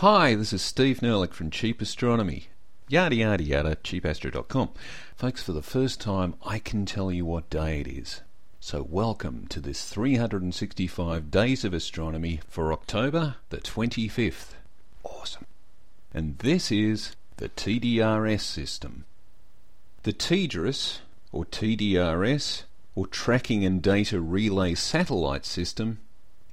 Hi, this is Steve Nerlich from Cheap Astronomy. Yada yada yada, cheapastro.com. Folks, for the first time, I can tell you what day it is. So, welcome to this 365 Days of Astronomy for October the 25th. Awesome. And this is the TDRS system. The TDRS, or TDRS, or Tracking and Data Relay Satellite System,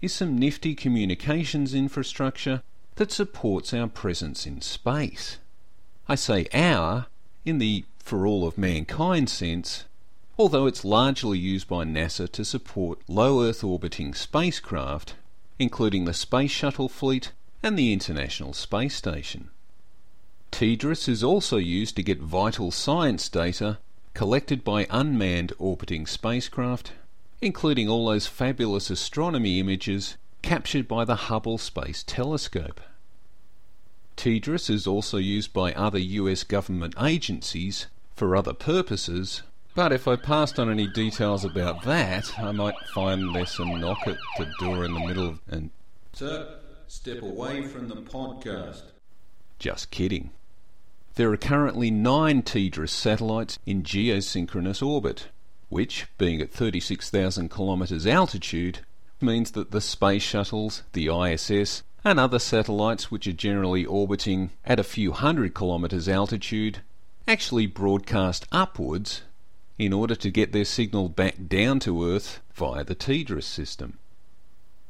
is some nifty communications infrastructure that supports our presence in space. I say our in the for all of mankind sense, although it's largely used by NASA to support low Earth orbiting spacecraft, including the Space Shuttle fleet and the International Space Station. TDRS is also used to get vital science data collected by unmanned orbiting spacecraft, including all those fabulous astronomy images captured by the Hubble Space Telescope. TDRS is also used by other US government agencies for other purposes, but if I passed on any details about that, I might find there's some knock at the door in the middle and. Sir, step away from the podcast. Just kidding. There are currently nine TDRS satellites in geosynchronous orbit, which, being at 36,000 kilometres altitude, means that the space shuttles, the ISS, and other satellites which are generally orbiting at a few hundred kilometres altitude actually broadcast upwards in order to get their signal back down to Earth via the TDRS system.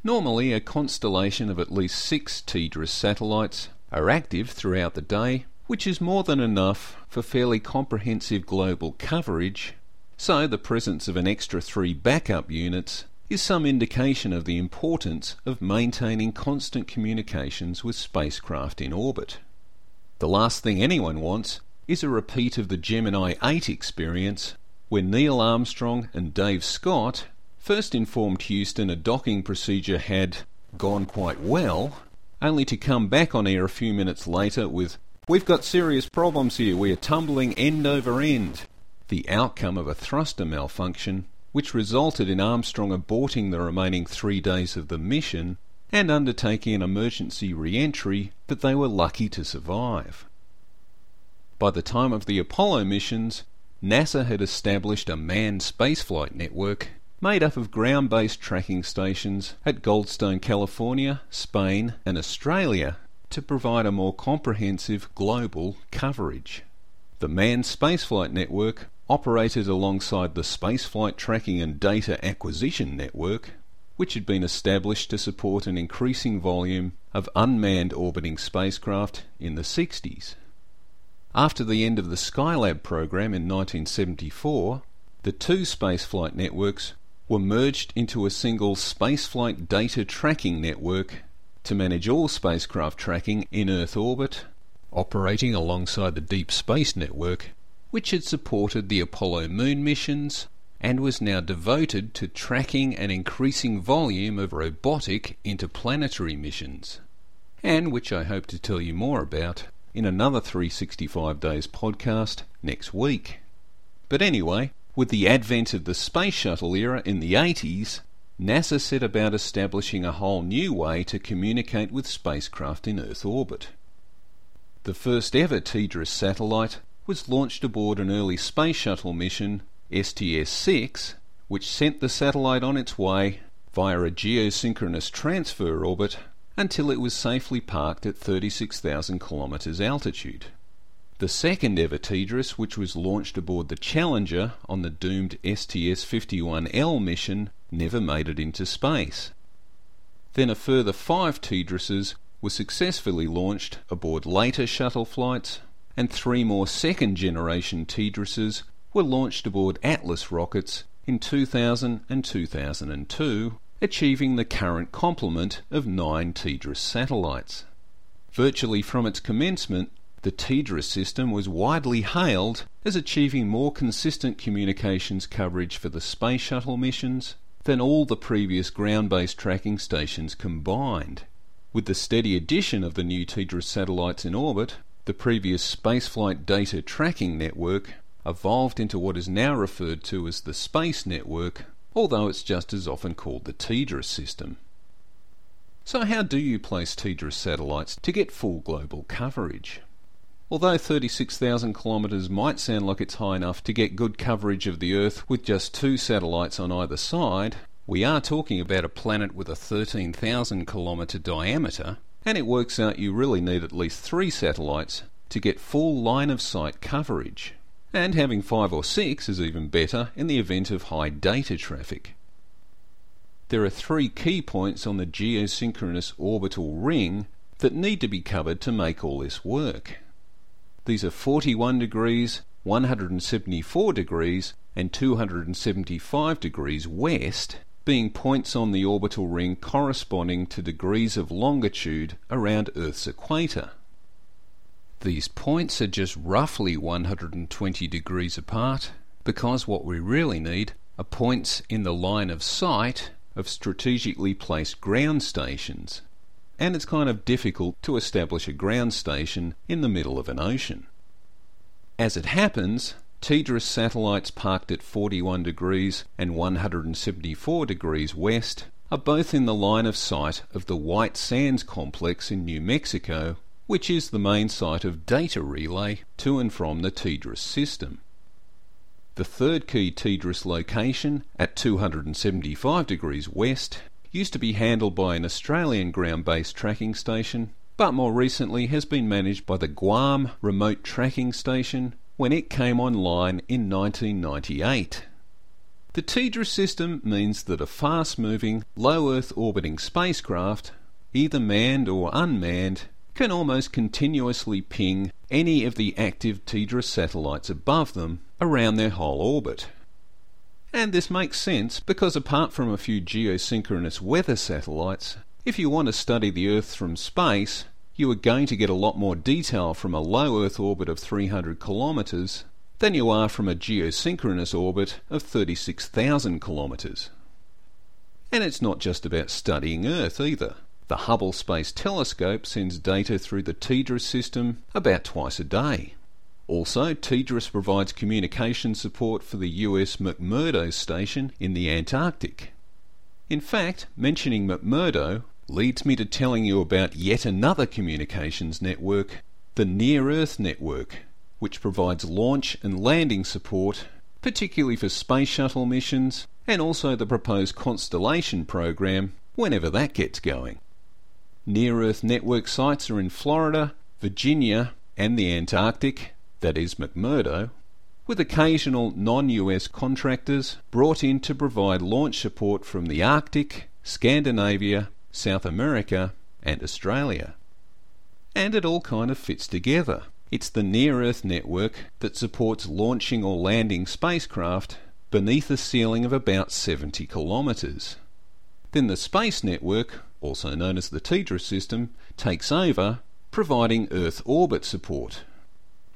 Normally, a constellation of at least six TDRS satellites are active throughout the day, which is more than enough for fairly comprehensive global coverage, so the presence of an extra three backup units is some indication of the importance of maintaining constant communications with spacecraft in orbit. The last thing anyone wants is a repeat of the Gemini 8 experience when Neil Armstrong and Dave Scott first informed Houston a docking procedure had gone quite well, only to come back on air a few minutes later with, We've got serious problems here, we are tumbling end over end. The outcome of a thruster malfunction which resulted in Armstrong aborting the remaining three days of the mission and undertaking an emergency re entry that they were lucky to survive. By the time of the Apollo missions, NASA had established a manned spaceflight network made up of ground based tracking stations at Goldstone, California, Spain, and Australia to provide a more comprehensive global coverage. The manned spaceflight network operated alongside the Spaceflight Tracking and Data Acquisition Network, which had been established to support an increasing volume of unmanned orbiting spacecraft in the 60s. After the end of the Skylab program in 1974, the two spaceflight networks were merged into a single spaceflight data tracking network to manage all spacecraft tracking in Earth orbit, operating alongside the Deep Space Network which had supported the Apollo moon missions and was now devoted to tracking an increasing volume of robotic interplanetary missions, and which I hope to tell you more about in another 365 Days podcast next week. But anyway, with the advent of the space shuttle era in the 80s, NASA set about establishing a whole new way to communicate with spacecraft in Earth orbit. The first ever TDRS satellite was launched aboard an early space shuttle mission, STS 6, which sent the satellite on its way via a geosynchronous transfer orbit until it was safely parked at 36,000 kilometres altitude. The second ever TDRS, which was launched aboard the Challenger on the doomed STS 51L mission, never made it into space. Then a further five TDRSs were successfully launched aboard later shuttle flights and three more second generation TDRSs were launched aboard Atlas rockets in 2000 and 2002, achieving the current complement of nine TDRS satellites. Virtually from its commencement, the TDRS system was widely hailed as achieving more consistent communications coverage for the Space Shuttle missions than all the previous ground based tracking stations combined. With the steady addition of the new TDRS satellites in orbit, the previous spaceflight data tracking network evolved into what is now referred to as the Space Network, although it's just as often called the TDRS system. So, how do you place TDRS satellites to get full global coverage? Although 36,000 kilometres might sound like it's high enough to get good coverage of the Earth with just two satellites on either side, we are talking about a planet with a 13,000 kilometre diameter, and it works out you really need at least three satellites to get full line of sight coverage. And having five or six is even better in the event of high data traffic. There are three key points on the geosynchronous orbital ring that need to be covered to make all this work. These are 41 degrees, 174 degrees, and 275 degrees west, being points on the orbital ring corresponding to degrees of longitude around Earth's equator. These points are just roughly 120 degrees apart because what we really need are points in the line of sight of strategically placed ground stations and it's kind of difficult to establish a ground station in the middle of an ocean. As it happens, TDRS satellites parked at 41 degrees and 174 degrees west are both in the line of sight of the White Sands complex in New Mexico, which is the main site of data relay to and from the TDRS system. The third key TDRS location at 275 degrees west used to be handled by an Australian ground based tracking station, but more recently has been managed by the Guam Remote Tracking Station when it came online in 1998. The TDRS system means that a fast moving, low Earth orbiting spacecraft, either manned or unmanned, can almost continuously ping any of the active TDRS satellites above them around their whole orbit. And this makes sense because apart from a few geosynchronous weather satellites, if you want to study the Earth from space, you are going to get a lot more detail from a low Earth orbit of 300 kilometres than you are from a geosynchronous orbit of 36,000 kilometres. And it's not just about studying Earth either. The Hubble Space Telescope sends data through the TDRS system about twice a day. Also, TDRS provides communication support for the US McMurdo station in the Antarctic. In fact, mentioning McMurdo leads me to telling you about yet another communications network, the Near Earth Network, which provides launch and landing support, particularly for space shuttle missions, and also the proposed Constellation program whenever that gets going. Near Earth Network sites are in Florida, Virginia, and the Antarctic, that is McMurdo, with occasional non US contractors brought in to provide launch support from the Arctic, Scandinavia, South America, and Australia. And it all kind of fits together. It's the Near Earth network that supports launching or landing spacecraft beneath a ceiling of about 70 kilometres. Then the Space Network, also known as the TDRS system, takes over, providing Earth orbit support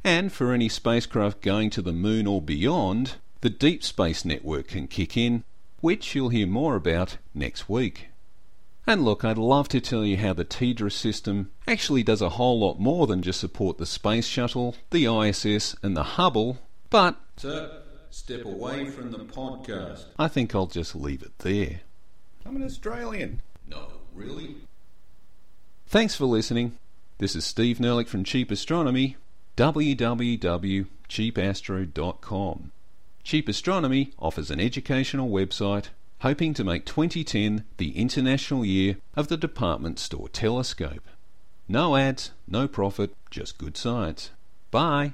and for any spacecraft going to the moon or beyond, the Deep Space Network can kick in, which you'll hear more about next week. And look, I'd love to tell you how the TDRS system actually does a whole lot more than just support the Space Shuttle, the ISS, and the Hubble, but. Sir, step away from the podcast. I think I'll just leave it there. I'm an Australian. No, really? Thanks for listening. This is Steve Nerlich from Cheap Astronomy www.cheapastro.com. Cheap Astronomy offers an educational website hoping to make 2010 the international year of the department store telescope. No ads, no profit, just good science. Bye.